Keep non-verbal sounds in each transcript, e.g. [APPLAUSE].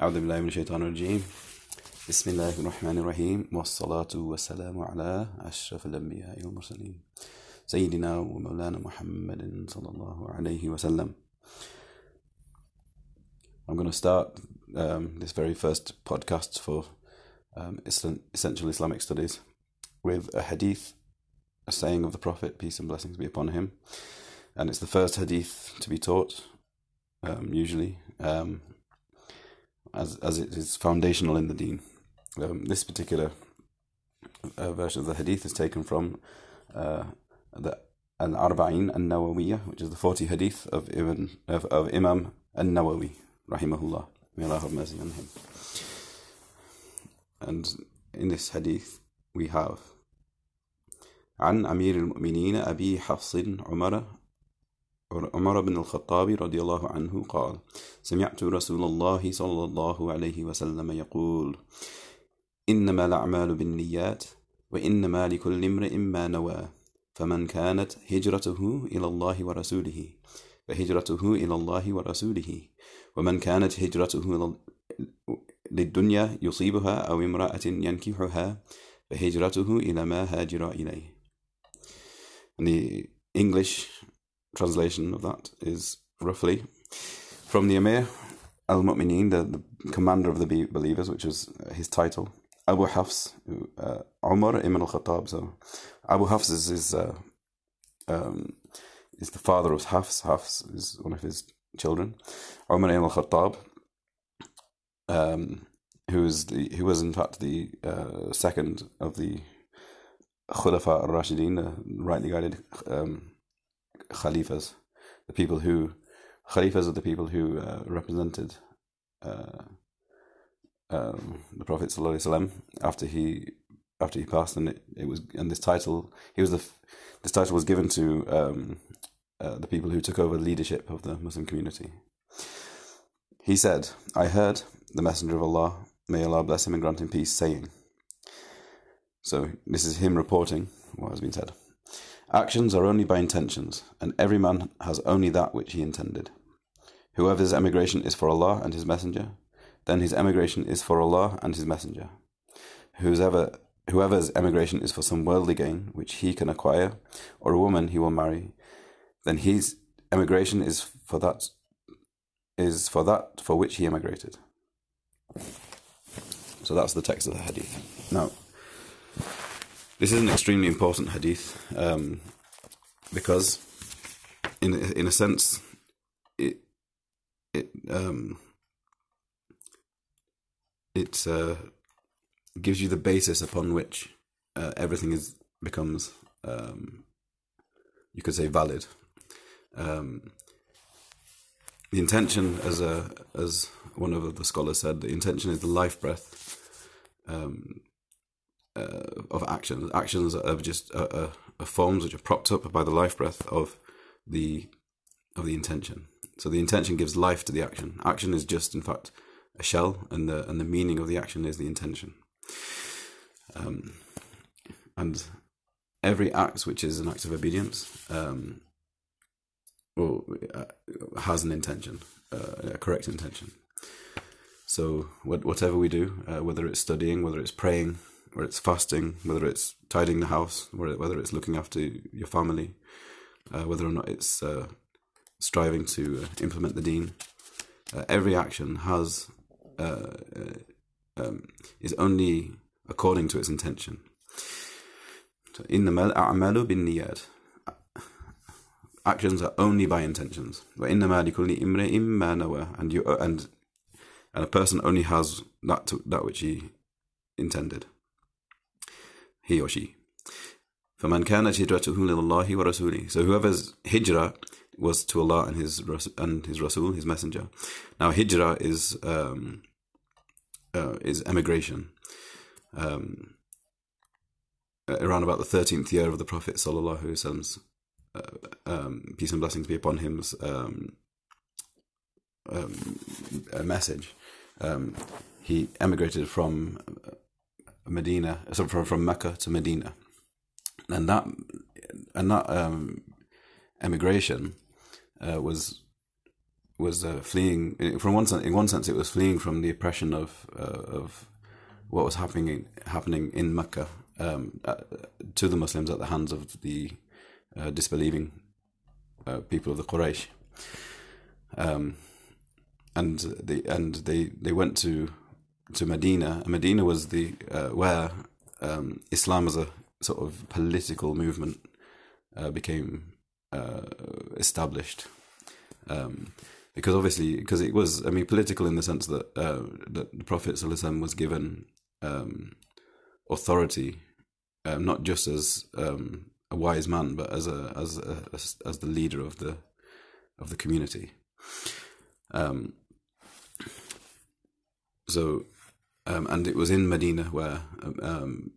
أعوذ بالله من الشيطان الرجيم بسم الله الرحمن الرحيم والصلاة والسلام على أشرف الأنبياء والمرسلين سيدنا ومولانا محمد صلى الله عليه وسلم I'm going to start um, this very first podcast for um, Islam, Essential Islamic Studies with a hadith, a saying of the Prophet, peace and blessings be upon him. And it's the first hadith to be taught, um, usually, um, as, as it is foundational in the deen. Um, this particular uh, version of the hadith is taken from uh, the Al-Arba'in An-Nawawiyah, which is the 40 hadith of, Ibn, of, of Imam An-Nawawi, rahimahullah. May Allah have mercy on him. And in this hadith we have عن أمير المؤمنين أبي حفص عمر عمر بن الخطاب رضي الله عنه قال سمعت رسول الله صلى الله عليه وسلم يقول إنما الأعمال بالنيات وإنما لكل امرئ ما نوى فمن كانت هجرته إلى الله ورسوله فهجرته إلى الله ورسوله ومن كانت هجرته للدنيا يصيبها أو امرأة ينكحها فهجرته إلى ما هاجر إليه. the English translation of that is roughly from the Emir al Mu'mineen, the, the commander of the believers, which is his title, Abu Hafs, uh, Umar ibn al Khattab. So Abu Hafs is, is, uh, um, is the father of Hafs. Hafs is one of his children. Umar ibn al Khattab, um, who is the who was in fact the uh, second of the Khulafa al Rashidin, the rightly guided um, Khalifas, the people who Khalifas are the people who uh, represented uh, um, the Prophet after he after he passed, and it, it was and this title he was the this title was given to um, uh, the people who took over leadership of the Muslim community. He said, "I heard the Messenger of Allah, may Allah bless him and grant him peace, saying." So this is him reporting what has been said. Actions are only by intentions, and every man has only that which he intended. Whoever's emigration is for Allah and His Messenger, then his emigration is for Allah and His Messenger. Whoever, whoever's emigration is for some worldly gain which he can acquire, or a woman he will marry, then his emigration is for that is for that for which he emigrated. So that's the text of the hadith. Now, this is an extremely important hadith um, because, in in a sense, it it um, it uh, gives you the basis upon which uh, everything is becomes um, you could say valid. Um, the intention, as a as one of the scholars said, the intention is the life breath um, uh, actions. Actions are just uh, uh, are forms which are propped up by the life breath of the of the intention. So the intention gives life to the action. Action is just, in fact, a shell, and the and the meaning of the action is the intention. Um, and every act which is an act of obedience, um, well, uh, has an intention, uh, a correct intention. So whatever we do, uh, whether it's studying, whether it's praying, whether it's fasting, whether it's tidying the house, whether it's looking after your family, uh, whether or not it's uh, striving to uh, implement the deen, uh, every action has uh, um, is only according to its intention. إنما الأعمال بالنيات Actions are only by intentions. وإنما لكل امرئ ما نوى and you and and a person only has that to, that which he intended. He or she. فمن كانت هجرته لله ورسوله. So whoever's hijrah was to Allah and his and his Rasul, his messenger. Now hijrah is um, uh, is emigration. Um, around about the thirteenth year of the Prophet sallallahu alaihi wasallam's uh, um, peace and blessings be upon him's um, um, message. Um, he emigrated from Medina, so from from Mecca to Medina, and that and that um, emigration uh, was was uh, fleeing from one sense. In one sense, it was fleeing from the oppression of uh, of what was happening happening in Mecca um, uh, to the Muslims at the hands of the uh, disbelieving uh, people of the Quraysh. Um, and the and they they went to to Medina. Medina was the uh, where um, Islam as a sort of political movement uh, became uh, established. Um, because obviously, because it was, I mean, political in the sense that uh, that the Prophet ﷺ was given um, authority, um, not just as um, a wise man, but as a as a, as, as the leader of the of the community. Um, so, um, and it was in Medina where um,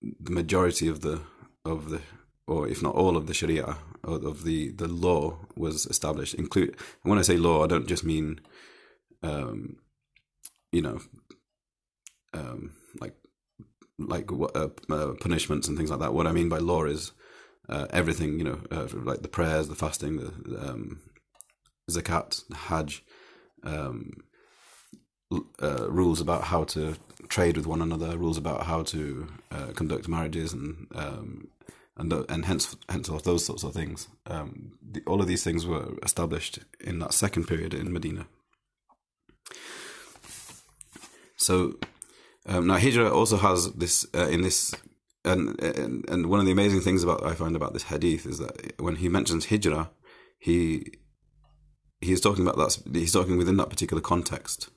the majority of the of the or if not all of the Sharia of the the law was established. Include when I say law, I don't just mean, um, you know, um, like like uh, uh, punishments and things like that. What I mean by law is uh, everything, you know, uh, like the prayers, the fasting, the um, zakat, the hajj, um, uh, rules about how to trade with one another, rules about how to uh, conduct marriages, and um, and and hence henceforth those sorts of things. Um, the, all of these things were established in that second period in Medina. So um, now Hijrah also has this uh, in this. And, and and one of the amazing things about I find about this hadith is that when he mentions hijrah, he he's talking about that. He's talking within that particular context.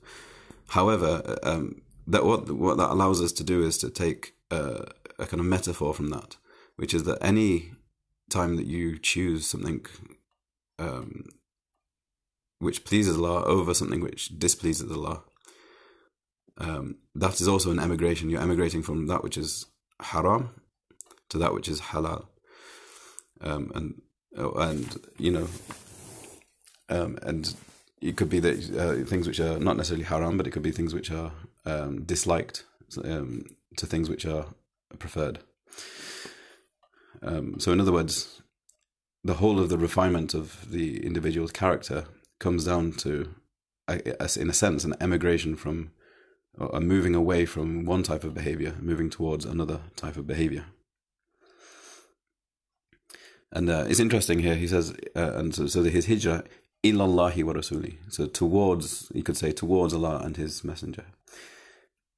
However, um, that what what that allows us to do is to take uh, a kind of metaphor from that, which is that any time that you choose something um, which pleases Allah over something which displeases Allah, um, that is also an emigration. You're emigrating from that which is haram to that which is halal, um, and and you know, um, and it could be that uh, things which are not necessarily haram, but it could be things which are um, disliked um, to things which are preferred. Um, so, in other words, the whole of the refinement of the individual's character comes down to, in a sense, an emigration from, a moving away from one type of behavior, moving towards another type of behavior. And uh, it's interesting here. He says, uh, and so, so his hijrah ilallahi wa rasuli. So towards, you could say towards Allah and His Messenger.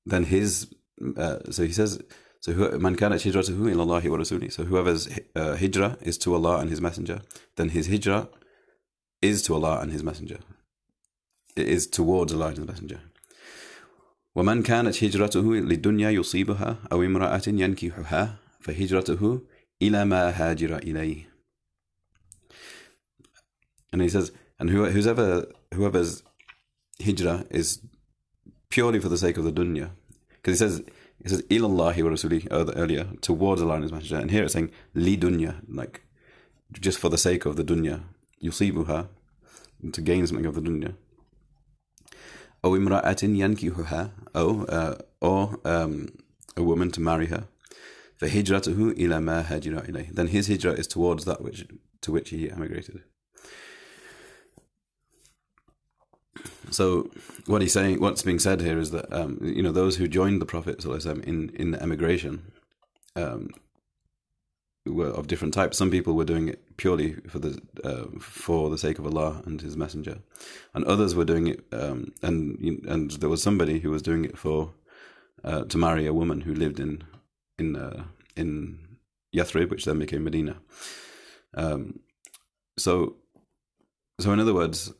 Then his, uh, so he says, so man kanat hijratuhu ilallahi wa rasuli. So whoever's uh, hijrah is to Allah and His Messenger, then his hijrah is to Allah and His Messenger. It is towards Allah and His Messenger. ومن كانت هجرته للدنيا يصيبها أو امرأة ينكحها فهجرته إلى ما هاجر إليه. And he says, and who, who's ever, whoever's hijrah is purely for the sake of the dunya. Because he says, it says, ilallahi wa rasuli earlier, towards Allah and His Messenger. And here it's saying, li dunya, like, just for the sake of the dunya. Yusibuha, to gain something of the dunya. أو امرأة ينكحها أو uh, or um, a woman to marry her فهجرته إلى ما هاجر إليه then his hijrah is towards that which to which he emigrated So what he's saying, what's being said here is that um, you know those who joined the Prophet in in emigration um, were of different types. Some people were doing it purely for the uh, for the sake of Allah and His Messenger, and others were doing it. Um, and and there was somebody who was doing it for uh, to marry a woman who lived in in uh, in Yathrib, which then became Medina. Um, so so in other words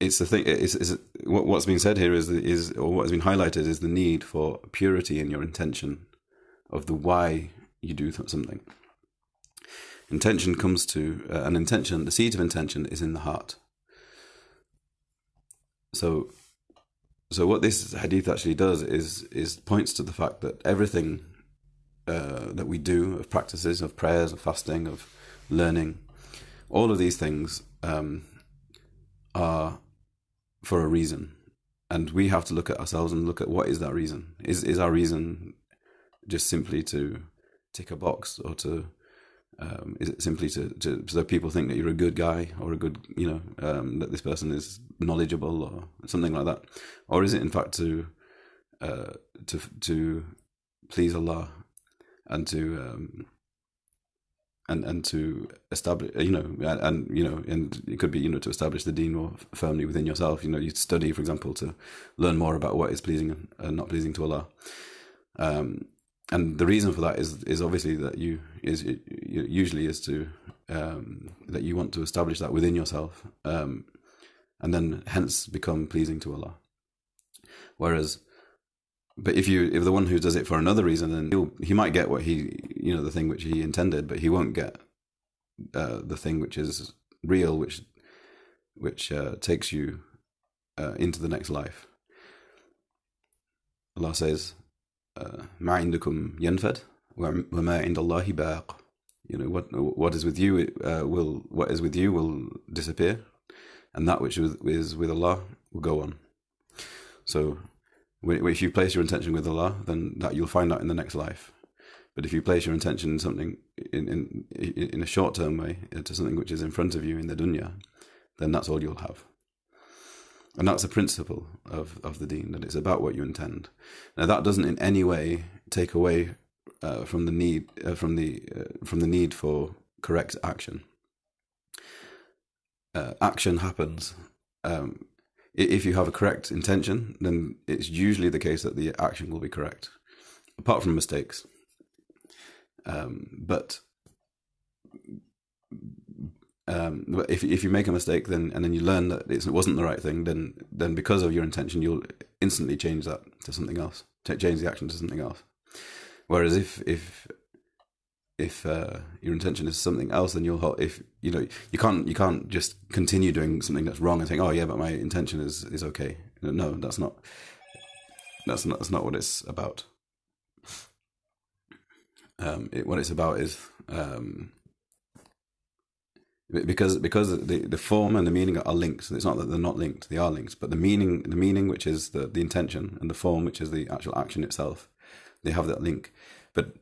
it's the thing. It's, it's, what, what's being said here is is or what has been highlighted is the need for purity in your intention of the why you do something. Intention comes to uh, an intention. The seed of intention is in the heart. So, so what this hadith actually does is is points to the fact that everything uh, that we do of practices of prayers of fasting of learning, all of these things um, are for a reason. And we have to look at ourselves and look at what is that reason? Is is our reason just simply to tick a box or to Um, is it simply to, to so people think that you're a good guy or a good you know um, that this person is knowledgeable or something like that, or is it in fact to uh, to to please Allah and to um, and and to establish you know and, and, you know and it could be you know to establish the deen more firmly within yourself. You know you study for example to learn more about what is pleasing and not pleasing to Allah. Um, and the reason for that is is obviously that you is usually is to um, that you want to establish that within yourself um, and then hence become pleasing to Allah. Whereas but if you if the one who does it for another reason, then he'll he might get what he you know the thing which he intended, but he won't get uh, the thing which is real, which which uh, takes you uh, into the next life. Allah says, uh, "Ma indakum yanfad, wa ma indallahi baq." You know what what is with you uh, will what is with you will disappear, and that which is with Allah will go on. So if you place your intention with Allah then that you'll find out in the next life but if you place your intention in something in in in a short term way to something which is in front of you in the dunya then that's all you'll have and that's the principle of, of the deen, that it's about what you intend. Now that doesn't in any way take away uh, from the need uh, from the uh, from the need for correct action. Uh, action happens um, if you have a correct intention. Then it's usually the case that the action will be correct, apart from mistakes. Um, but um, if if you make a mistake, then and then you learn that it wasn't the right thing, then then because of your intention, you'll instantly change that to something else, change the action to something else. Whereas if if if uh, your intention is something else, then you'll if you know you can't you can't just continue doing something that's wrong and think, oh yeah, but my intention is is okay. No, that's not that's not that's not what it's about. Um, it, what it's about is um, because because the, the form and the meaning are linked. It's not that they're not linked; they are linked. But the meaning, the meaning, which is the the intention, and the form, which is the actual action itself, they have that link. But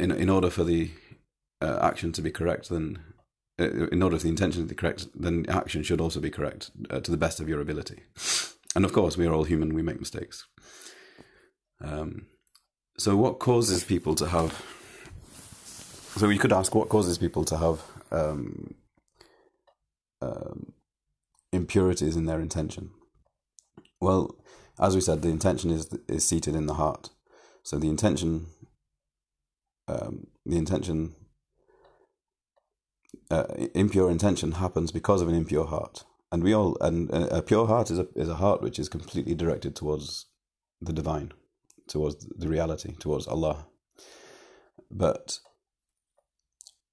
in in order for the uh, action to be correct, then uh, in order for the intention to be correct, then action should also be correct uh, to the best of your ability. And of course, we are all human; we make mistakes. Um, so, what causes people to have? So, you could ask, what causes people to have um, um, impurities in their intention? Well, as we said, the intention is is seated in the heart. So the intention, um, the intention, uh, impure intention happens because of an impure heart, and we all and a pure heart is a is a heart which is completely directed towards the divine, towards the reality, towards Allah. But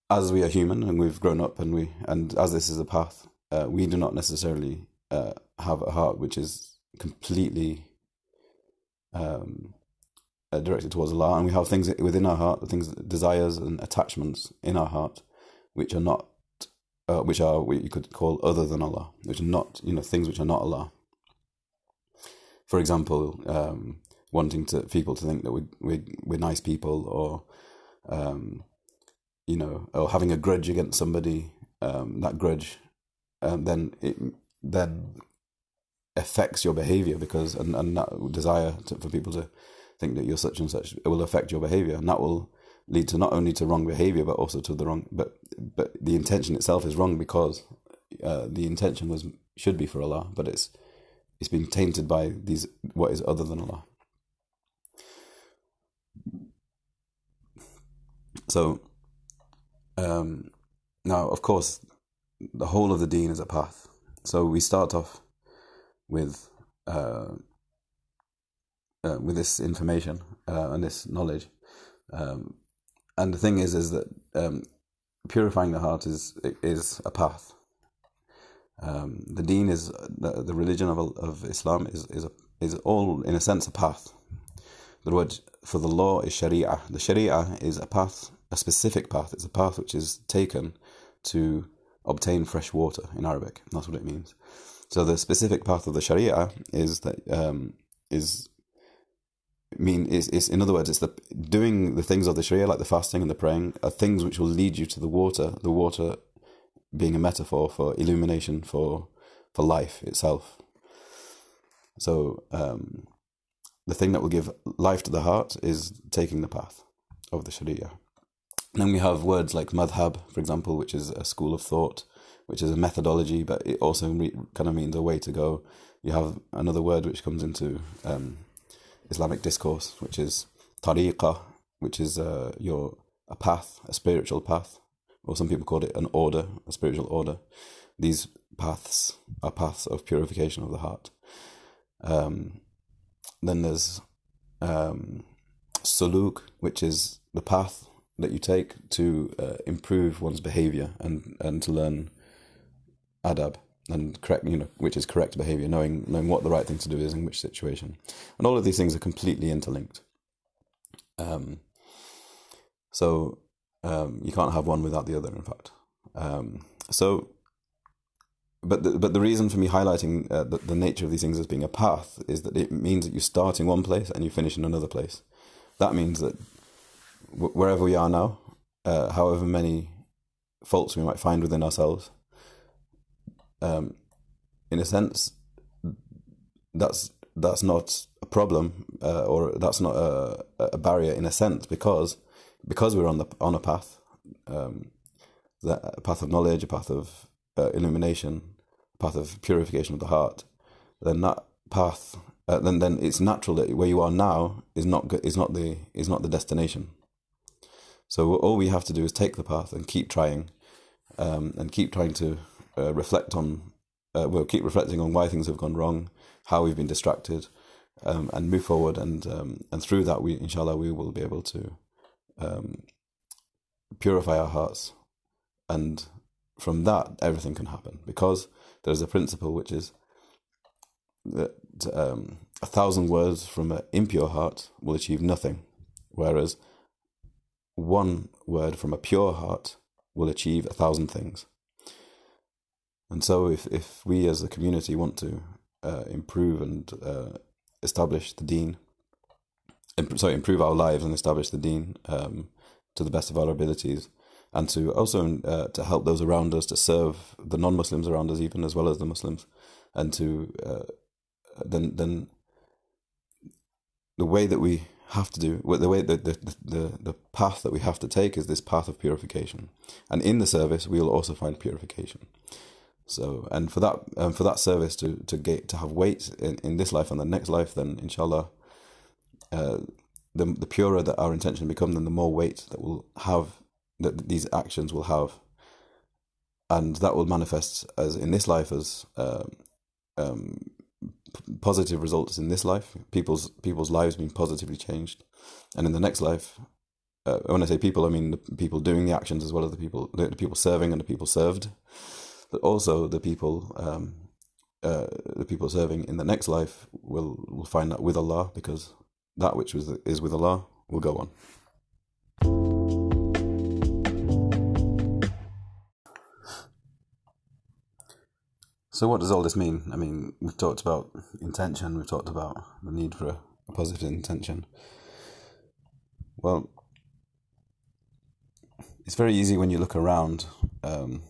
as we are human and we've grown up and we and as this is a path, uh, we do not necessarily uh, have a heart which is completely um, uh, directed towards Allah, and we have things within our heart, things desires and attachments in our heart, which are not, uh, which are what you could call other than Allah, which are not, you know, things which are not Allah. For example, um, wanting to people to think that we we we're nice people, or um, you know, or having a grudge against somebody, um, that grudge, um, then it then affects your behavior because and, and that desire to, for people to think that you're such and such it will affect your behavior and that will lead to not only to wrong behavior but also to the wrong but but the intention itself is wrong because uh, the intention was should be for Allah but it's it's been tainted by these what is other than Allah so um, now, of course, the whole of the deen is a path. So we start off with uh, uh, with this information uh, and this knowledge, um, and the thing is, is that um, purifying the heart is is a path. Um, the deen is the, the religion of of Islam is is a, is all in a sense a path. The word for the law is Sharia. The Sharia is a path a specific path. It's a path which is taken to obtain fresh water in Arabic. That's what it means. So the specific path of the Sharia is that um, is mean is is in other words, it's the doing the things of the Sharia, like the fasting and the praying, are things which will lead you to the water. The water being a metaphor for illumination for for life itself. So um, the thing that will give life to the heart is taking the path of the Sharia. Then we have words like madhab, for example, which is a school of thought, which is a methodology, but it also re- kind of means a way to go. You have another word which comes into um, Islamic discourse, which is tariqah, which is uh, your a path, a spiritual path, or some people call it an order, a spiritual order. These paths are paths of purification of the heart. Um, then there's um, suluk, which is the path that you take to uh, improve one's behavior and, and to learn adab and correct, you know, which is correct behavior, knowing knowing what the right thing to do is in which situation, and all of these things are completely interlinked. Um, so um, you can't have one without the other. In fact, um, so but the, but the reason for me highlighting uh, the, the nature of these things as being a path is that it means that you start in one place and you finish in another place. That means that wherever we are now, uh, however many faults we might find within ourselves, um, in a sense, that's that's not a problem uh, or that's not a, a barrier in a sense because because we're on the on a path, um, a path of knowledge, a path of uh, illumination, a path of purification of the heart, then that path, uh, then then it's natural that where you are now is not is not the is not the destination. So all we have to do is take the path and keep trying, um, and keep trying to uh, reflect on, uh, well, keep reflecting on why things have gone wrong, how we've been distracted, um, and move forward. And um, and through that, we inshallah we will be able to um, purify our hearts, and from that everything can happen because there's a principle which is that um, a thousand words from an impure heart will achieve nothing, whereas one word from a pure heart will achieve a thousand things. And so, if, if we as a community want to uh, improve and uh, establish the deen, imp- sorry, improve our lives and establish the deen um, to the best of our abilities, and to also uh, to help those around us, to serve the non-Muslims around us, even as well as the Muslims, and to uh, then then the way that we have to do the way that the, the the path that we have to take is this path of purification, and in the service we will also find purification. So, and for that, um, for that service to to get to have weight in, in this life and the next life, then inshallah, uh, the the purer that our intention become, then the more weight that will have that these actions will have, and that will manifest as in this life as um, um, positive results in this life. People's people's lives being positively changed, and in the next life, uh, when I say people, I mean the people doing the actions as well as the people the, the people serving and the people served but also the people um, uh, the people serving in the next life will will find that with Allah because that which was is with Allah will go on. So what does all this mean? I mean, we've talked about intention, we've talked about the need for a, a positive intention. Well, it's very easy when you look around um,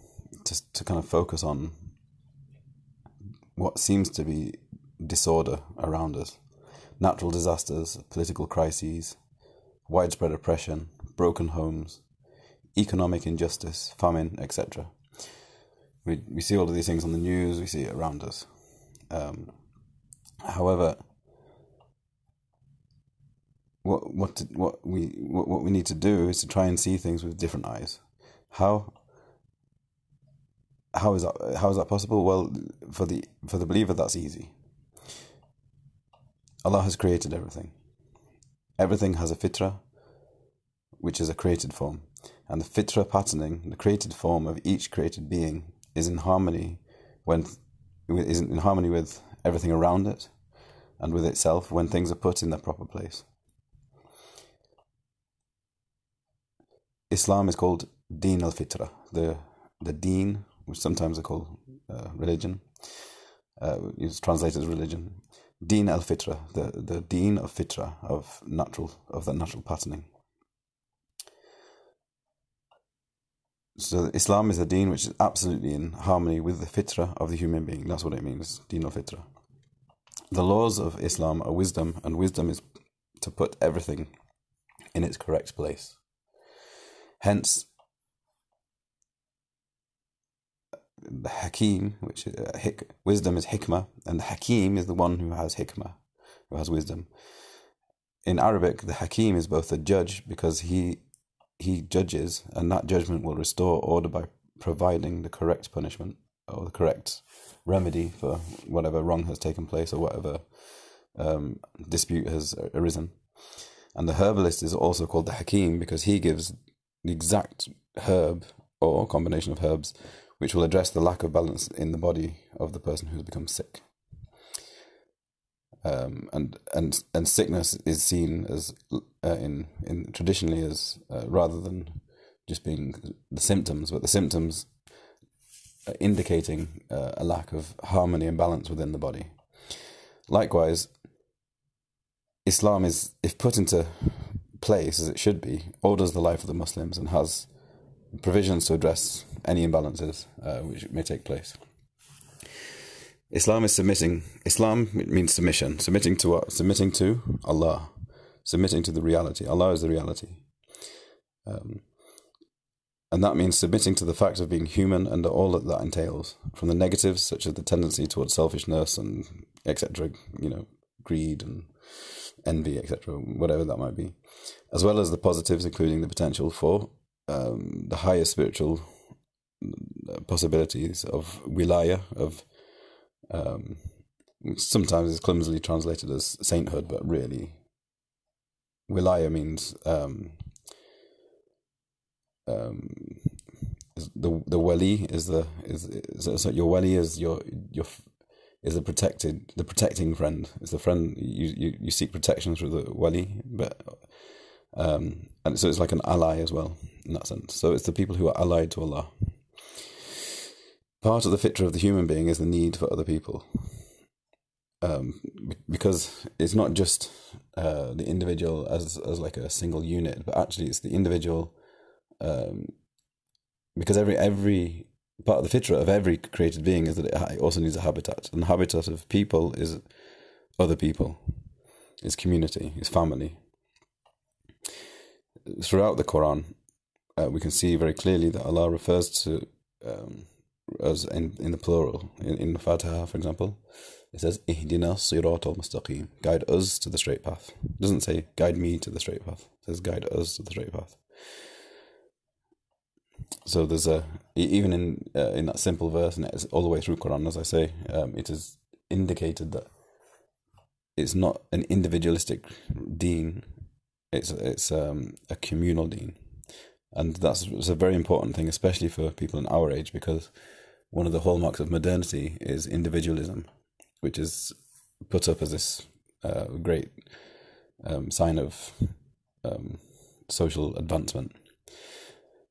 to to kind of focus on what seems to be disorder around us natural disasters, political crises, widespread oppression, broken homes, economic injustice, famine, etc. We, we see all of these things on the news, we see it around us. Um, however, what what what we what, what we need to do is to try and see things with different eyes. How how is that how is that possible? Well, for the for the believer, that's easy. Allah has created everything. Everything has a fitra, which is a created form, and the fitra patterning, the created form of each created being, is in harmony when is in harmony with everything around it, and with itself when things are put in their proper place. Islam is called Deen al Fitra, the the Deen which sometimes are call uh, religion. Uh, it's translated as religion. Deen al Fitra, the, the Deen of Fitra, of natural of that natural patterning. So Islam is a deen which is absolutely in harmony with the fitra of the human being. That's what it means, deen al fitra. The laws of Islam are wisdom, and wisdom is to put everything in its correct place. Hence, the Hakim, which is, uh, hik, wisdom is hikmah, and the Hakim is the one who has hikmah, who has wisdom. In Arabic, the Hakim is both a judge because he he judges, and that judgment will restore order by providing the correct punishment or the correct remedy for whatever wrong has taken place or whatever um, dispute has arisen. And the herbalist is also called the Hakim because he gives the exact herb or combination of herbs which will address the lack of balance in the body of the person who's become sick. Um, and and and sickness is seen as uh, in in traditionally as uh, rather than just being the symptoms, but the symptoms indicating uh, a lack of harmony and balance within the body. Likewise, Islam is, if put into place as it should be, orders the life of the Muslims and has provisions to address any imbalances uh, which may take place. Islam is submitting. Islam means submission. Submitting to what? Submitting to Allah. Submitting to the reality. Allah is the reality. Um, and that means submitting to the fact of being human and all that that entails, from the negatives such as the tendency towards selfishness and etc. You know, greed and envy, etc. Whatever that might be, as well as the positives, including the potential for um, the higher spiritual possibilities of wilaya, of um, sometimes it's clumsily translated as sainthood, but really, wilaya means um, um, the the wali is the is, is so your wali is your your is a protected the protecting friend. Is the friend you, you, you seek protection through the wali but um and so it's like an ally as well in that sense. So it's the people who are allied to Allah part of the fitra of the human being is the need for other people um because it's not just uh the individual as as like a single unit but actually it's the individual um, because every every part of the fitra of every created being is that it also needs a habitat, and the habitat of people is other people, is community, is family. Throughout the Quran, uh, we can see very clearly that Allah refers to um, as in, in the plural in, in the Fatiha, for example. It says "Ihdina sirat mustaqim," guide us to the straight path. It doesn't say guide me to the straight path. It says guide us to the straight path so there's a even in uh, in that simple verse and it's all the way through Quran as I say um, it is indicated that it's not an individualistic deen it's it's um, a communal deen and that's a very important thing especially for people in our age because one of the hallmarks of modernity is individualism which is put up as this uh, great um, sign of um, social advancement.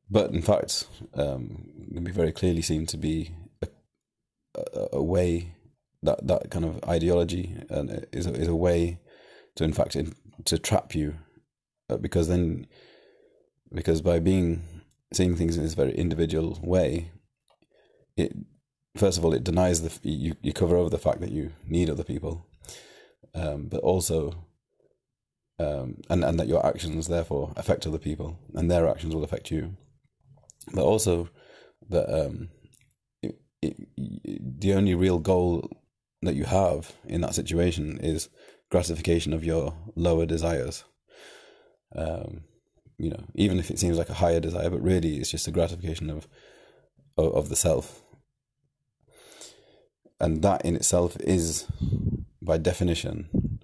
But in fact, um, can be very clearly seen to be a, a, a, way that that kind of ideology and is a, is a way to in fact in, to trap you, uh, because then because by being seeing things in this very individual way, it first of all it denies the you you cover over the fact that you need other people, um, but also um, and and that your actions therefore affect other people, and their actions will affect you. But also that um, it, the only real goal that you have in that situation is gratification of your lower desires. Um, you know, even if it seems like a higher desire, but really it's just a gratification of of, of the self, and that in itself is, by definition,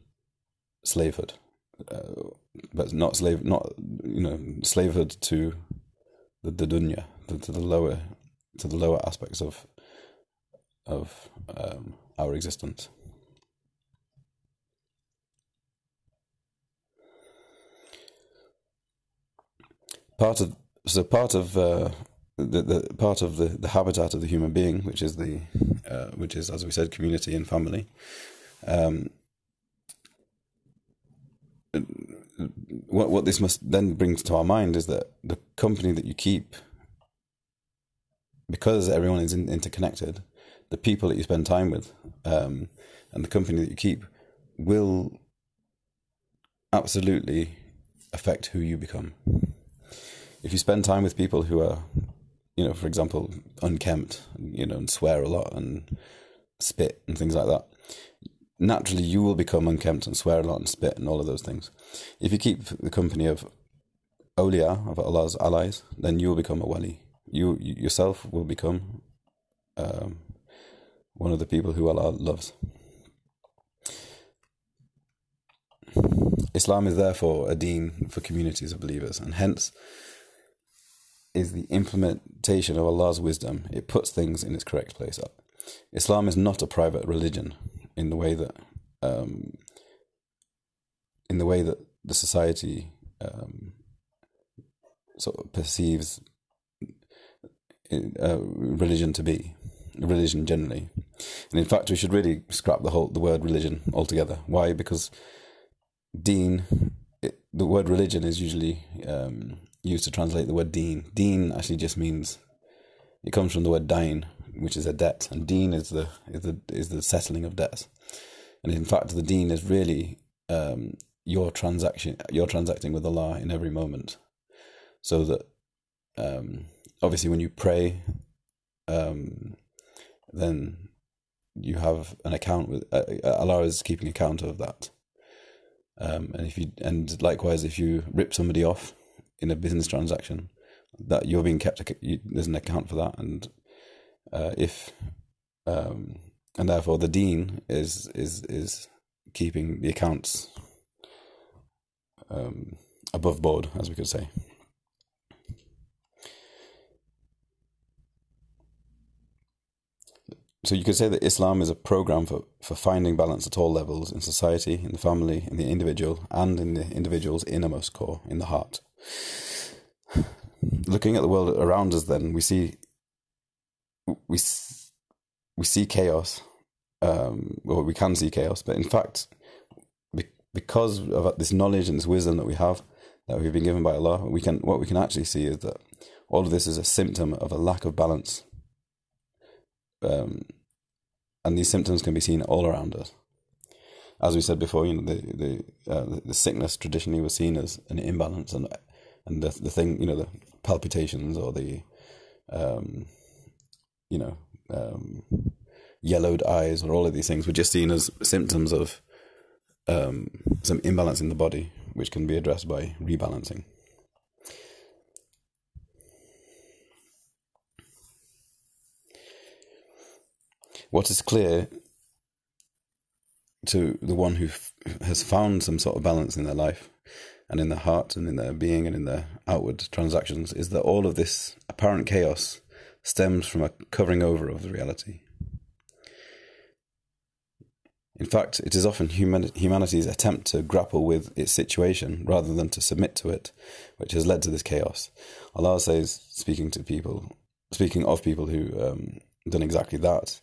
slavehood. Uh, but not slave, not you know, slavehood to the, the dunya, the, to the lower to the lower aspects of of um, our existence. Part of so part of uh, the, the part of the, the habitat of the human being, which is the uh, which is as we said, community and family, um, what what this must then brings to our mind is that the company that you keep, because everyone is in, interconnected, the people that you spend time with, um, and the company that you keep, will absolutely affect who you become. If you spend time with people who are, you know, for example, unkempt, you know, and swear a lot and spit and things like that, naturally you will become unkempt and swear a lot and spit and all of those things. If you keep the company of awliya, of Allah's allies, then you will become a wali. You, you yourself will become um, one of the people who Allah loves. Islam is therefore a deen for communities of believers, and hence is the implementation of Allah's wisdom. It puts things in its correct place. Islam is not a private religion in the way that um, in the way that the society um, sort of perceives uh, religion to be religion generally and in fact we should really scrap the whole the word religion altogether why because deen it, the word religion is usually um, used to translate the word deen. Deen actually just means it comes from the word dine which is a debt, and deen is the is the is the settling of debts. And in fact, the deen is really um, your transaction. You're transacting with Allah in every moment, so that um, obviously when you pray, um, then you have an account with uh, Allah is keeping account of that. Um, and if you and likewise, if you rip somebody off in a business transaction, that you're being kept. You, there's an account for that, and uh, if um, and therefore the deen is is is keeping the accounts um, above board, as we could say. So you could say that Islam is a program for, for finding balance at all levels in society, in the family, in the individual, and in the individual's innermost core, in the heart. Looking at the world around us, then we see we we see chaos, um, or we can see chaos, but in fact, because of this knowledge and this wisdom that we have, that we've been given by Allah, we can what we can actually see is that all of this is a symptom of a lack of balance, um, and these symptoms can be seen all around us. As we said before, you know the the uh, the sickness traditionally was seen as an imbalance, and and the the thing you know the palpitations or the um, you know, um, yellowed eyes or all of these things were just seen as symptoms of um, some imbalance in the body, which can be addressed by rebalancing. What is clear to the one who f- has found some sort of balance in their life and in their heart and in their being and in their outward transactions is that all of this apparent chaos stems from a covering over of the reality. In fact, it is often human- humanity's attempt to grapple with its situation rather than to submit to it, which has led to this chaos. Allah says, speaking to people, speaking of people who um, done exactly that,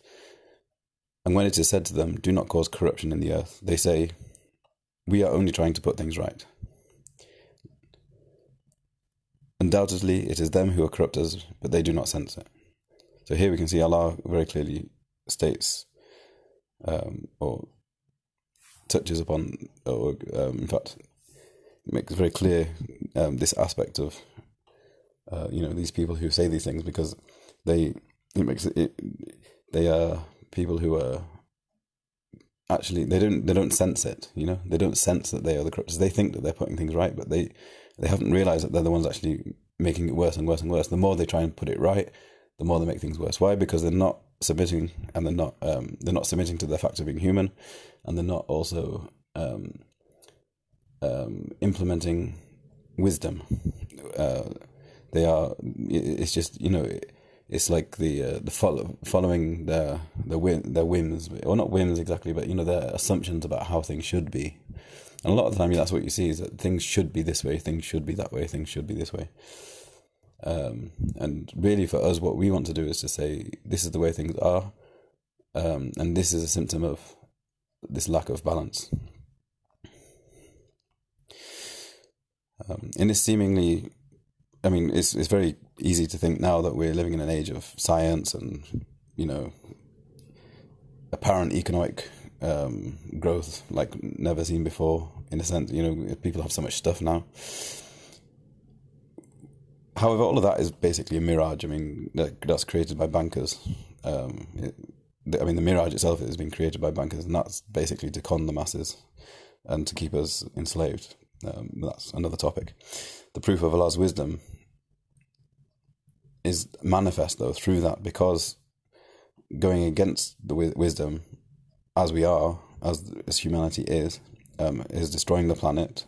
and when it is said to them, "Do not cause corruption in the earth," they say, "We are only trying to put things right." Undoubtedly, it is them who are corrupt us, but they do not sense it. So here we can see Allah very clearly states um, or touches upon, or um, in fact, makes very clear um, this aspect of uh, you know these people who say these things because they it makes it they are people who are actually they don't they don't sense it you know they don't sense that they are the corruptors they think that they're putting things right but they they haven't realized that they're the ones actually making it worse and worse and worse. The more they try and put it right, the more they make things worse. Why? Because they're not submitting, and they're not um, they're not submitting to the fact of being human, and they're not also um, um, implementing wisdom. Uh, they are. It's just you know. It's like the uh, the follow, following their their whim, their whims, or not whims exactly, but you know their assumptions about how things should be, and a lot of the time, that's what you see is that things should be this way, things should be that way, things should be this way. Um, and really, for us, what we want to do is to say, this is the way things are, um, and this is a symptom of this lack of balance. Um, in this seemingly, I mean, it's it's very easy to think now that we're living in an age of science and you know apparent economic um, growth like never seen before. In a sense, you know, people have so much stuff now. However, all of that is basically a mirage. I mean, that, that's created by bankers. Um, it, I mean, the mirage itself has been created by bankers, and that's basically to con the masses and to keep us enslaved. Um, that's another topic. The proof of Allah's wisdom is manifest, though, through that because going against the wisdom, as we are, as as humanity is, um, is destroying the planet,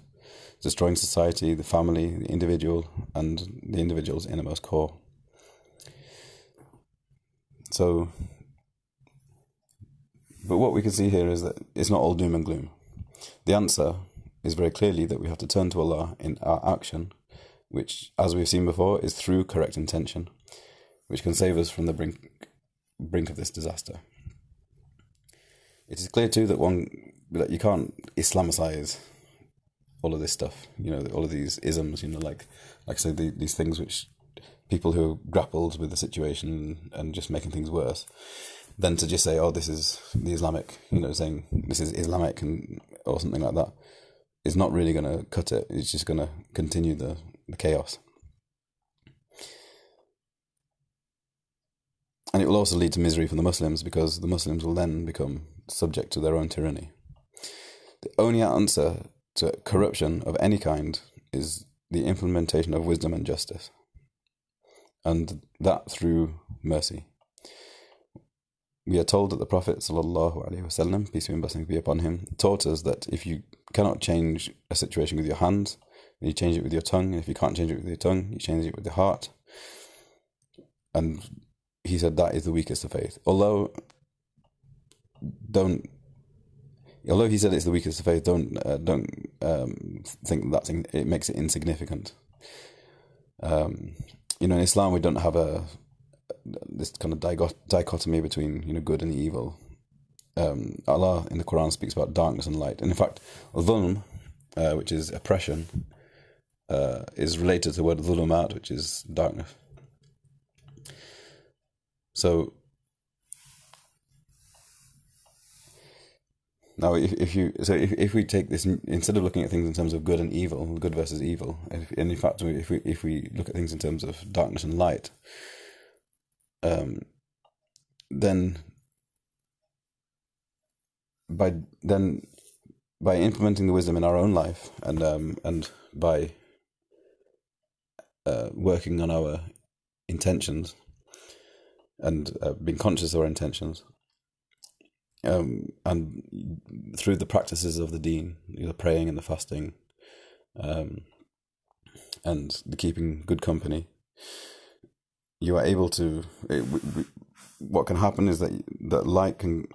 destroying society, the family, the individual, and the individual's innermost core. So, but what we can see here is that it's not all doom and gloom. The answer is very clearly that we have to turn to Allah in our action, which, as we've seen before, is through correct intention, which can save us from the brink brink of this disaster. It is clear too that one that you can't Islamicize all of this stuff. You know, all of these isms. You know, like like I said, the, these things which people who grappled with the situation and just making things worse, than to just say, "Oh, this is the Islamic," you know, saying this is Islamic and or something like that, is not really going to cut it. It's just going to continue the, the chaos. And it will also lead to misery for the Muslims because the Muslims will then become subject to their own tyranny. The only answer to corruption of any kind is the implementation of wisdom and justice, and that through mercy. We are told that the Prophet وسلم, peace and blessings be upon him, taught us that if you cannot change a situation with your hands, you change it with your tongue. And if you can't change it with your tongue, you change it with your heart. And he said that is the weakest of faith. Although, don't. Although he said it's the weakest of faith, don't uh, don't um, think that it makes it insignificant. Um, you know, in Islam, we don't have a this kind of dichotomy between you know good and evil. Um, Allah in the Quran speaks about darkness and light, and in fact, dhulm, uh, which is oppression, uh, is related to the word dhulumat, which is darkness. So now, if, if you so if, if we take this instead of looking at things in terms of good and evil, good versus evil, if, and in fact, if we if we look at things in terms of darkness and light, um, then by then by implementing the wisdom in our own life and um, and by uh, working on our intentions and uh, being conscious of our intentions. Um, and through the practices of the deen, the praying and the fasting, um, and the keeping good company, you are able to. It, what can happen is that that light can,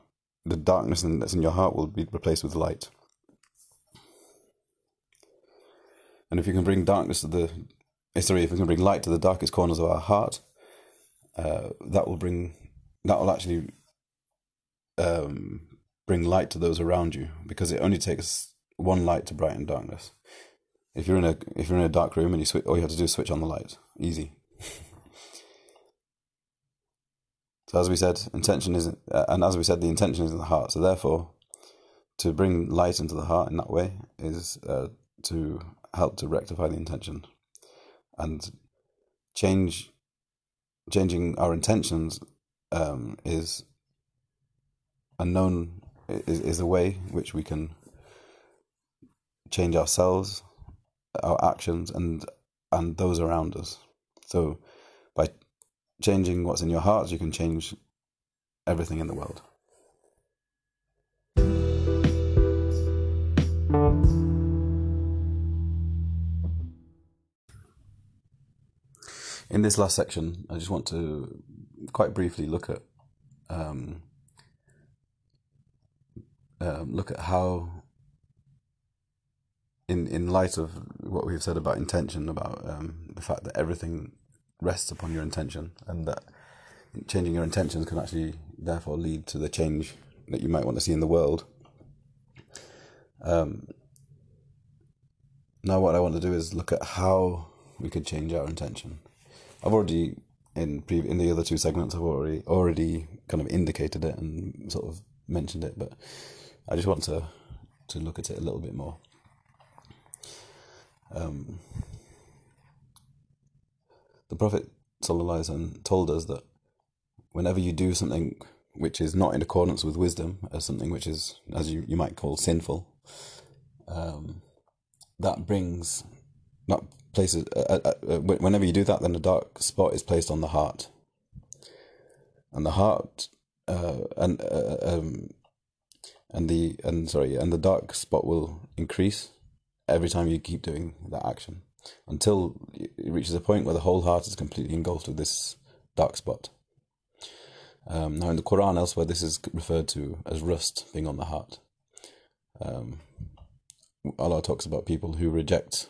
the darkness that's in your heart will be replaced with light. And if you can bring darkness to the, eh, sorry, if we can bring light to the darkest corners of our heart, uh, that will bring that will actually um, bring light to those around you because it only takes one light to brighten darkness. If you're in a if you're in a dark room and you switch, all you have to do is switch on the light. Easy. [LAUGHS] so as we said, intention is, uh, and as we said, the intention is in the heart. So therefore, to bring light into the heart in that way is uh, to help to rectify the intention and change changing our intentions um, is a known is, is a way which we can change ourselves, our actions, and and those around us. So, by changing what's in your heart, you can change everything in the world. In this last section, I just want to quite briefly look at um, um, look at how, in in light of what we've said about intention, about um, the fact that everything rests upon your intention, and that changing your intentions can actually therefore lead to the change that you might want to see in the world. Um, now what I want to do is look at how we could change our intention. I've already in pre- in the other two segments I've already already kind of indicated it and sort of mentioned it, but I just want to to look at it a little bit more. Um, the Prophet told us that whenever you do something which is not in accordance with wisdom, as something which is, as you, you might call, sinful, um, that brings, that places, uh, uh, uh, whenever you do that, then a dark spot is placed on the heart. And the heart, uh, and uh, um, and the and sorry, and the dark spot will increase every time you keep doing that action until it reaches a point where the whole heart is completely engulfed with this dark spot. Um, now, in the Quran, elsewhere, this is referred to as rust being on the heart. Um, Allah talks about people who reject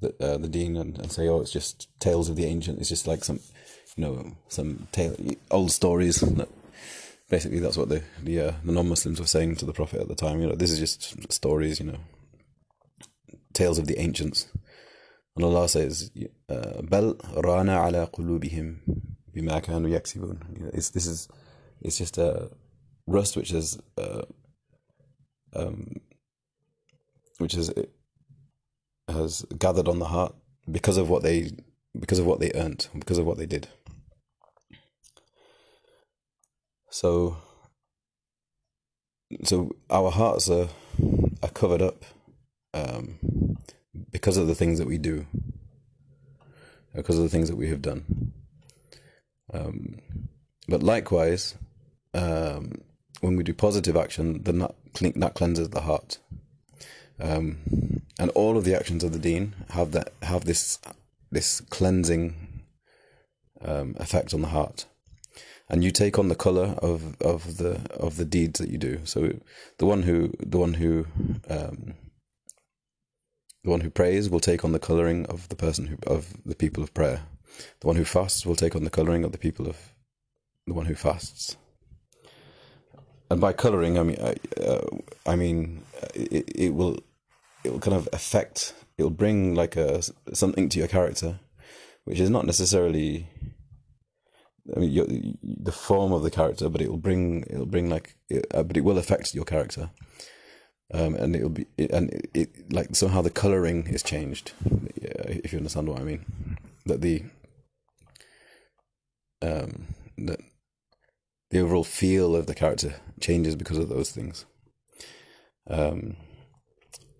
the uh, the deen and, and say, "Oh, it's just tales of the ancient. It's just like some, you know, some tale, old stories." Basically, that's what the the, uh, the non Muslims were saying to the Prophet at the time. You know, this is just stories. You know, tales of the ancients. And Allah says, "Bal rana ala qulubihim bima kanu yaksibun." It's this is it's just a rust which is uh, um, which is has gathered on the heart because of what they because of what they earned because of what they did. So so our hearts are are covered up um, because of the things that we do, because of the things that we have done. Um, but likewise, um, when we do positive action, then that, that cleanses the heart. Um, and all of the actions of the deen have that have this this cleansing um, effect on the heart and you take on the color of, of the of the deeds that you do. So the one who the one who um, the one who prays will take on the coloring of the person who of the people of prayer. The one who fasts will take on the coloring of the people of the one who fasts. And by coloring, I mean I, uh, I mean it, it will it will kind of affect. It will bring like a something to your character, which is not necessarily. I mean, your, the form of the character, but it will bring it will bring like, uh, but it will affect your character. Um, and it'll be and it, it, like somehow the coloring is changed. If you understand what i mean. That the um that the overall feel of the character changes because of those things. Um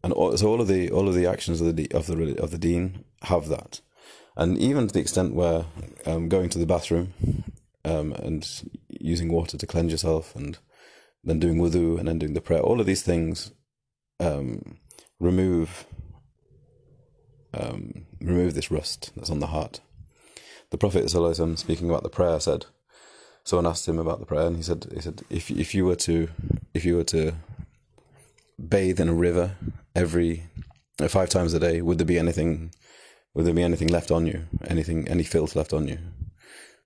and all, so all of the all of the actions of the of the of the deen have that and even to the extent where um, going to the bathroom um, and using water to cleanse yourself and then doing wudu and then doing the prayer all of these things um, remove um, remove this rust that's on the heart. The Prophet speaking about the prayer said, someone asked him about the prayer, and he said, he said, if if you were to if you were to bathe in a river every uh, five times a day, would there be anything? Would there be anything left on you? Anything? Any filth left on you?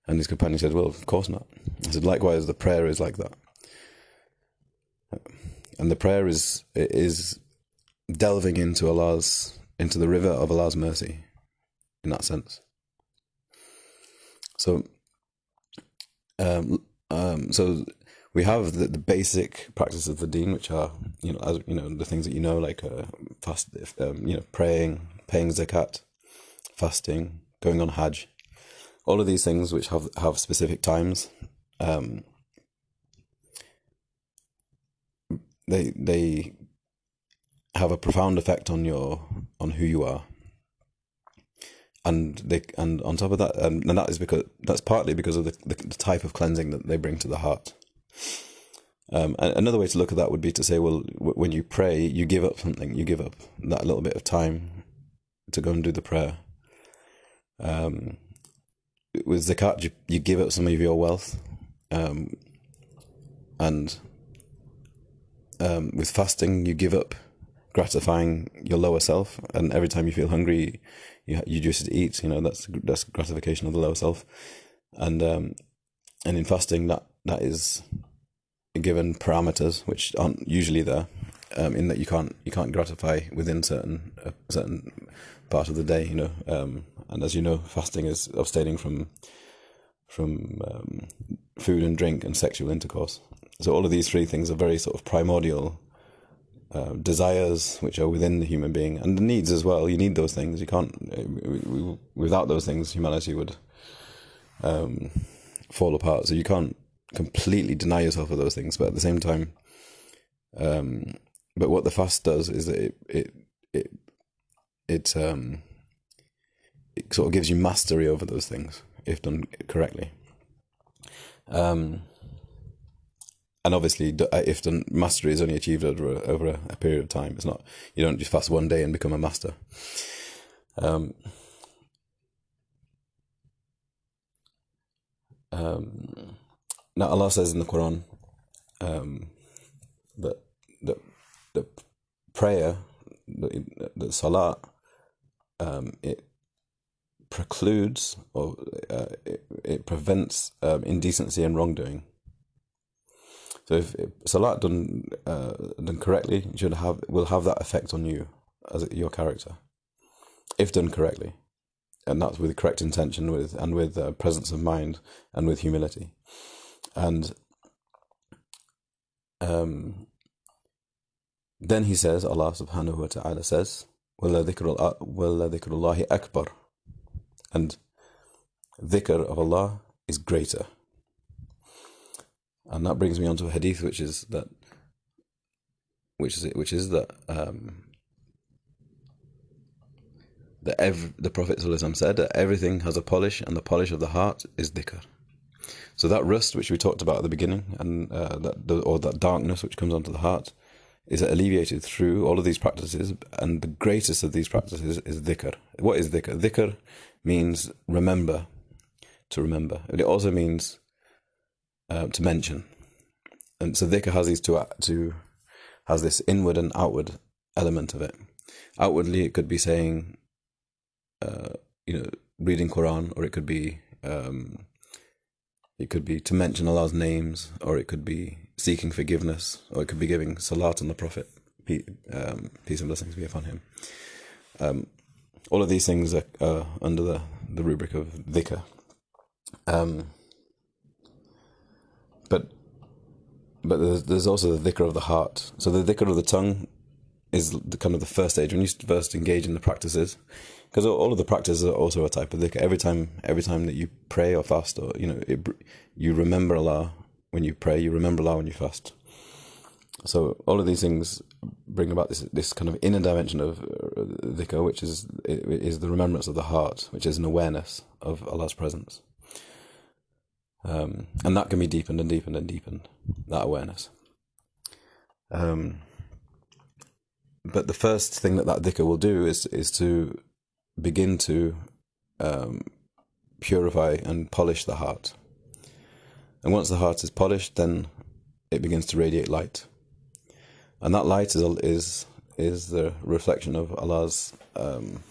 And his companion said, "Well, of course not." I said, "Likewise, the prayer is like that." and the prayer is is delving into Allah's into the river of Allah's mercy in that sense. So, um, um, so we have the, the basic practices of the Deen, which are you know as you know the things that you know like uh, fast, um, you know praying, paying zakat, fasting, going on Hajj, all of these things which have have specific times. Um, they they have a profound effect on your on who you are and they and on top of that and, and that is because that's partly because of the, the, the, type of cleansing that they bring to the heart um, another way to look at that would be to say well w- when you pray you give up something you give up that little bit of time to go and do the prayer um, with zakat you, you give up some of your wealth um, and um, with fasting, you give up gratifying your lower self, and every time you feel hungry, you you just eat. You know that's that's gratification of the lower self, and um, and in fasting that that is given parameters which aren't usually there, um, in that you can't you can't gratify within certain a certain part of the day. You know, um, and as you know, fasting is abstaining from from um, food and drink and sexual intercourse. So all of these three things are very sort of primordial uh, desires which are within the human being and the needs as well. You need those things. You can't without those things, humanity would um, fall apart. So you can't completely deny yourself of those things, but at the same time, um, but what the fast does is that it it it it um it sort of gives you mastery over those things if done correctly. Um, and obviously, uh, if the mastery is only achieved over a, over a, a, period of time, it's not you don't just fast one day and become a master. Um, um, now Allah says in the Quran um, that the the prayer, the, the salah, um, it precludes or uh, it, it prevents um, indecency and wrongdoing. So if, salat done uh, done correctly, should have will have that effect on you as your character, if done correctly, and that's with correct intention, with and with uh, presence of mind and with humility, and um. Then he says, Allah subhanahu wa ta'ala says, وَلَا ذِكْرُ اللَّهِ أَكْبَرُ And dhikr of Allah is greater. And that brings me on to a hadith, which is that, which is which is that um, that every, the Prophet said that everything has a polish, and the polish of the heart is dhikr. So that rust which we talked about at the beginning, and uh, that the, or that darkness which comes onto the heart, is alleviated through all of these practices, and the greatest of these practices is dhikr. What is dhikr? Dhikr means remember, to remember. But it also means uh, to mention. And so dhikr has these two, two, has this inward and outward element of it. Outwardly, it could be saying, uh, you know, reading Quran, or it could be, um, it could be to mention Allah's names, or it could be seeking forgiveness, or it could be giving salat on the Prophet, um, peace and blessings be upon him. Um, all of these things are, are, under the, the rubric of dhikr. Um, but but there's, there's also the dhikr of the heart. So the dhikr of the tongue is the, kind of the first stage when you first engage in the practices, because all of the practices are also a type of dhikr. Every time, every time that you pray or fast, or you know, it, you remember Allah when you pray. You remember Allah when you fast. So all of these things bring about this this kind of inner dimension of uh, dhikr, which is is the remembrance of the heart, which is an awareness of Allah's presence. Um, and that can be deepened and deepened and deepened, that awareness. Um, but the first thing that that dhikr will do is is to begin to um, purify and polish the heart. And once the heart is polished, then it begins to radiate light. And that light is is is the reflection of Allah's um,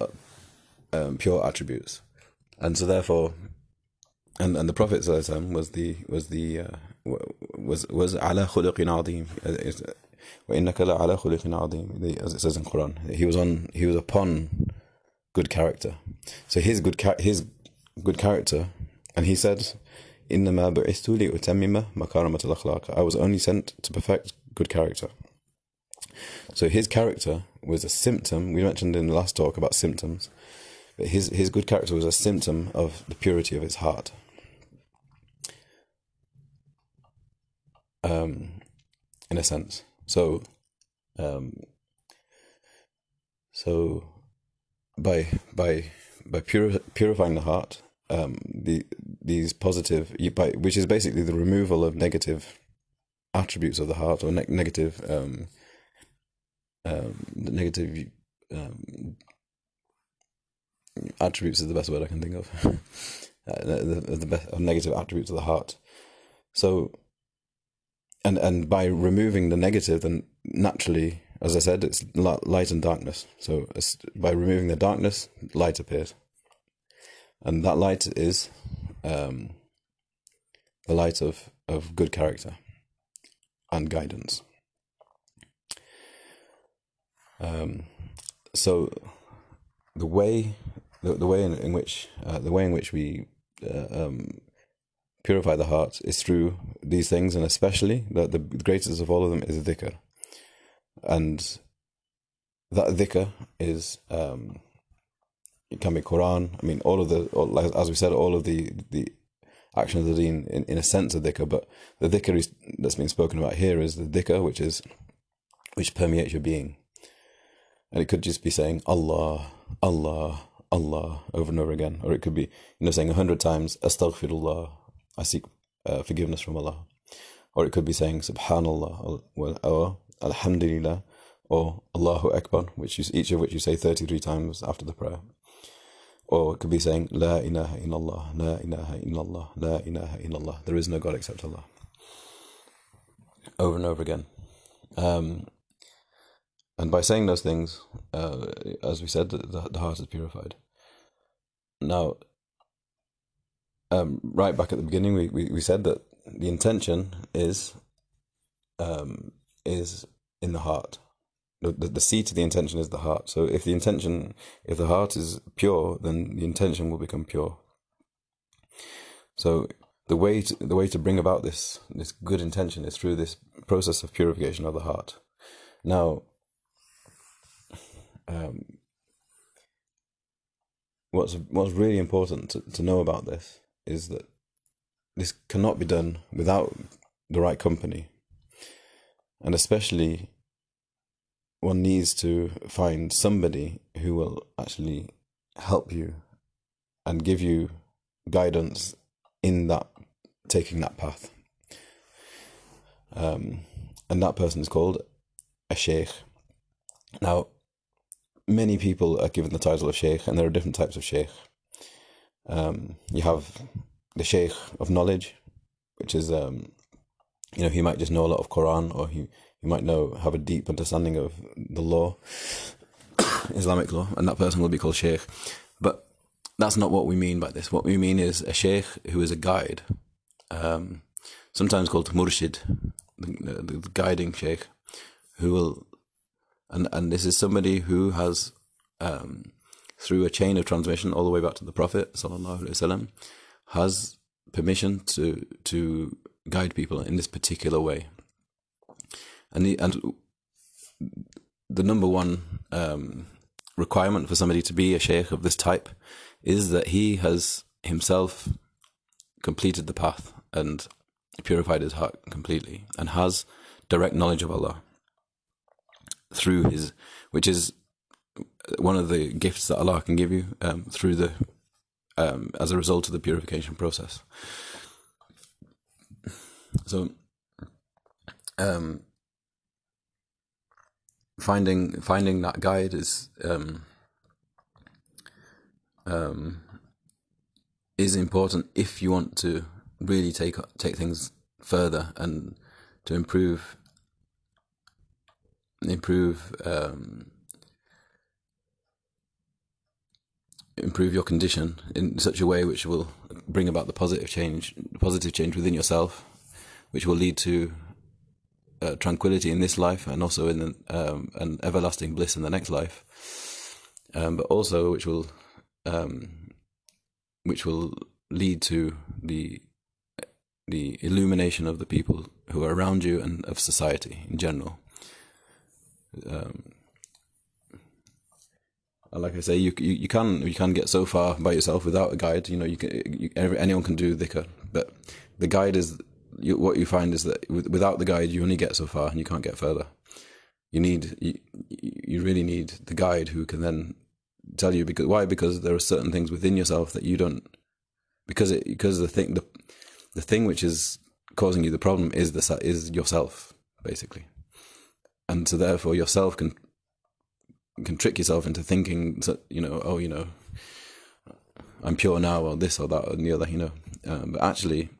uh, um, pure attributes and so therefore, and and the Prophet was the was the uh, was was ala khuluqin adim. وإنك لعلى خلق عظيم as it says in Quran he was on he was upon good character so his good his good character and he said إنما بعثت لأتمم مكارمة الأخلاق I was only sent to perfect good character so his character was a symptom we mentioned in the last talk about symptoms but his, his good character was a symptom of the purity of his heart. Um, in a sense. So, um, so by by by puri- purifying the heart, um, the these positive, by, which is basically the removal of negative attributes of the heart or ne- negative um, um, negative um, attributes is the best word I can think of. [LAUGHS] uh, the, the best, negative attributes of the heart. So, and and by removing the negative, then naturally, as I said, it's light and darkness. So by removing the darkness, light appears, and that light is um, the light of of good character. and guidance. Um, so the way the, the way in, in which uh, the way in which we uh, um, purify the heart is through these things, and especially the, the greatest of all of them is dhikr, and that dhikr is um, it can be Quran. I mean, all of the all, as we said, all of the the action of the deen in, in a sense of dhikr, but the dhikr is, that's been spoken about here is the dhikr which is which permeates your being. And it could just be saying Allah, Allah, Allah over and over again. Or it could be, you know, saying a hundred times, Astaghfirullah, I seek uh, forgiveness from Allah. Or it could be saying Subhanallah, or Alhamdulillah, or Allahu Akbar, which is each of which you say 33 times after the prayer. Or it could be saying, La ilaha illallah, La ilaha illallah, La ilaha illallah. There is no God except Allah. Over and over again. Um, and by saying those things, uh, as we said, the, the heart is purified. Now, um, right back at the beginning, we, we, we said that the intention is um, is in the heart the, the seat of the intention is the heart. So if the intention, if the heart is pure, then the intention will become pure. So the way to, the way to bring about this this good intention is through this process of purification of the heart. Now, um, what's what's really important to, to know about this is that this cannot be done without the right company, and especially one needs to find somebody who will actually help you and give you guidance in that taking that path. Um, and that person is called a sheikh. Now, many people are given the title of sheikh, and there are different types of sheikh. Um, you have the sheikh of knowledge, which is, um, you know, he might just know a lot of Quran, or he you might know have a deep understanding of the law, [COUGHS] Islamic law, and that person will be called sheikh. But that's not what we mean by this. What we mean is a sheikh who is a guide, um, sometimes called murshid, the, the, the, guiding sheikh, who will, and and this is somebody who has, um, through a chain of transmission all the way back to the Prophet wasallam, has permission to to guide people in this particular way. And the, and the number one um, requirement for somebody to be a sheikh of this type is that he has himself completed the path and purified his heart completely and has direct knowledge of Allah through his, which is one of the gifts that Allah can give you um, through the, um, as a result of the purification process. So, um, finding finding that guide is um, um, is important if you want to really take take things further and to improve improve um, improve your condition in such a way which will bring about the positive change positive change within yourself which will lead to uh, tranquility in this life and also in the, um, an everlasting bliss in the next life, um, but also which will um, which will lead to the the illumination of the people who are around you and of society in general. Um, like I say, you, you, you can you can get so far by yourself without a guide. You know, you can you, anyone can do dhikr, but the guide is you, what you find is that without the guide, you only get so far and you can't get further. You need, you, you really need the guide who can then tell you because why? Because there are certain things within yourself that you don't, because it, because the thing, the, the thing which is causing you the problem is the is yourself basically, and so therefore yourself can can trick yourself into thinking you know, oh, you know, I'm pure now, or this or that or the other, you know, um, but actually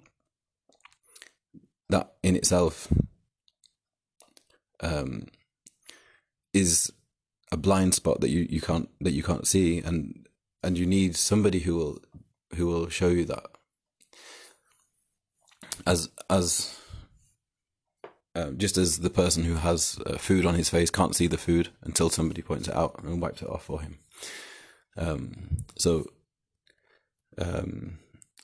that in itself um, is a blind spot that you, you can't that you can't see and and you need somebody who will who will show you that. As as um, just as the person who has uh, food on his face can't see the food until somebody points it out and wipes it off for him. Um, so, um,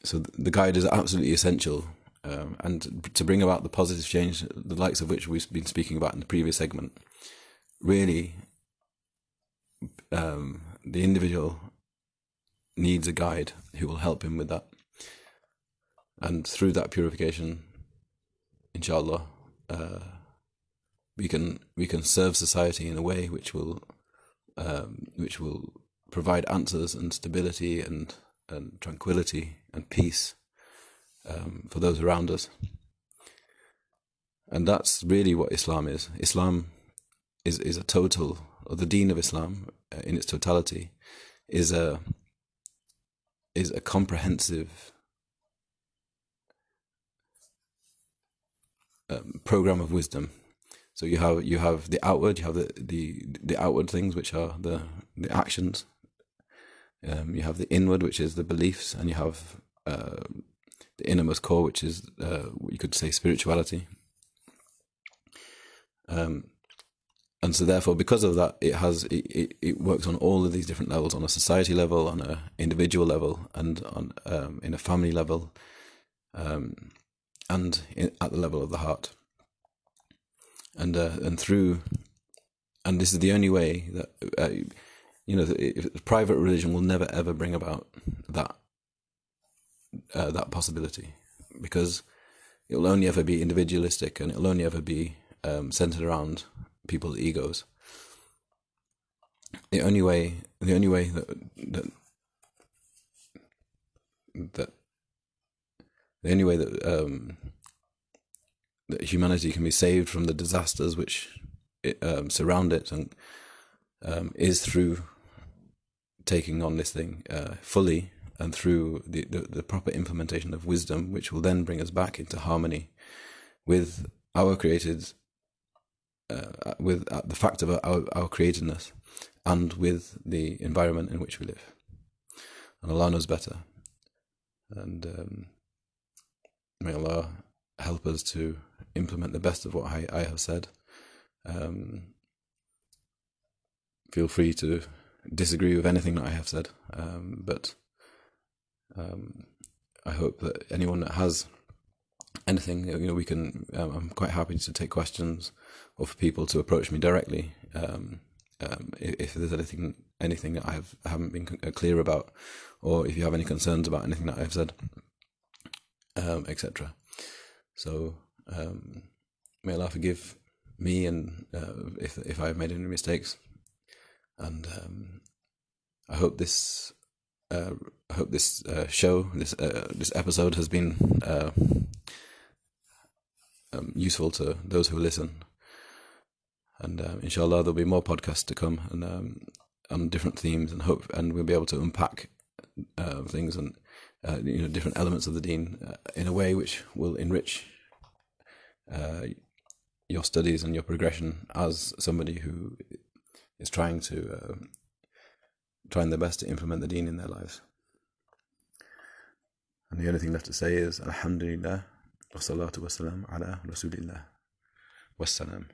so the guide is absolutely essential, um, and to bring about the positive change, the likes of which we've been speaking about in the previous segment, really, um, the individual needs a guide who will help him with that, and through that purification, inshallah we can we can serve society in a way which will um, which will provide answers and stability and and tranquility and peace um, for those around us. And that's really what Islam is. Islam is is a total, or the Deen of Islam uh, in its totality, is a is a comprehensive um, program of wisdom. So you have you have the outward, you have the the, the outward things which are the the actions. Um, you have the inward, which is the beliefs, and you have uh, the innermost core, which is uh, you could say spirituality. Um, and so therefore, because of that, it has it, it, it, works on all of these different levels, on a society level, on a individual level, and on um, in a family level. Um, and in, at the level of the heart. And uh, and through, and this is the only way that uh, you know, private religion will never ever bring about that uh, that possibility because it will only ever be individualistic and it will only ever be um, centered around people's egos. The only way, the only way that that that the only way that um, that humanity can be saved from the disasters which it, um, surround it and um, is through taking on this thing uh, fully and through the, the, the, proper implementation of wisdom, which will then bring us back into harmony with our created, uh, with uh, the fact of our, our createdness and with the environment in which we live. And Allah knows better. And um, May Allah help us to implement the best of what I, I have said. Um, feel free to disagree with anything that I have said, um, but um, I hope that anyone that has anything, you know, we can. Um, I'm quite happy to take questions or for people to approach me directly um, um, if, if, there's anything anything that I have I haven't been clear about, or if you have any concerns about anything that I've said um, etc. So um, may Allah forgive me and uh, if if I've made any mistakes, and um, I hope this uh, I hope this uh, show this uh, this episode has been uh, um, useful to those who listen. And uh, inshallah, there'll be more podcasts to come and um, on different themes, and hope and we'll be able to unpack things and uh, you know different elements of the deen uh, in a way which will enrich uh, your studies and your progression as somebody who is trying to uh, trying their best to implement the deen in their lives. And the only thing left to say is Alhamdulillah wa salatu wa salam ala Rasulillah. Wassalam.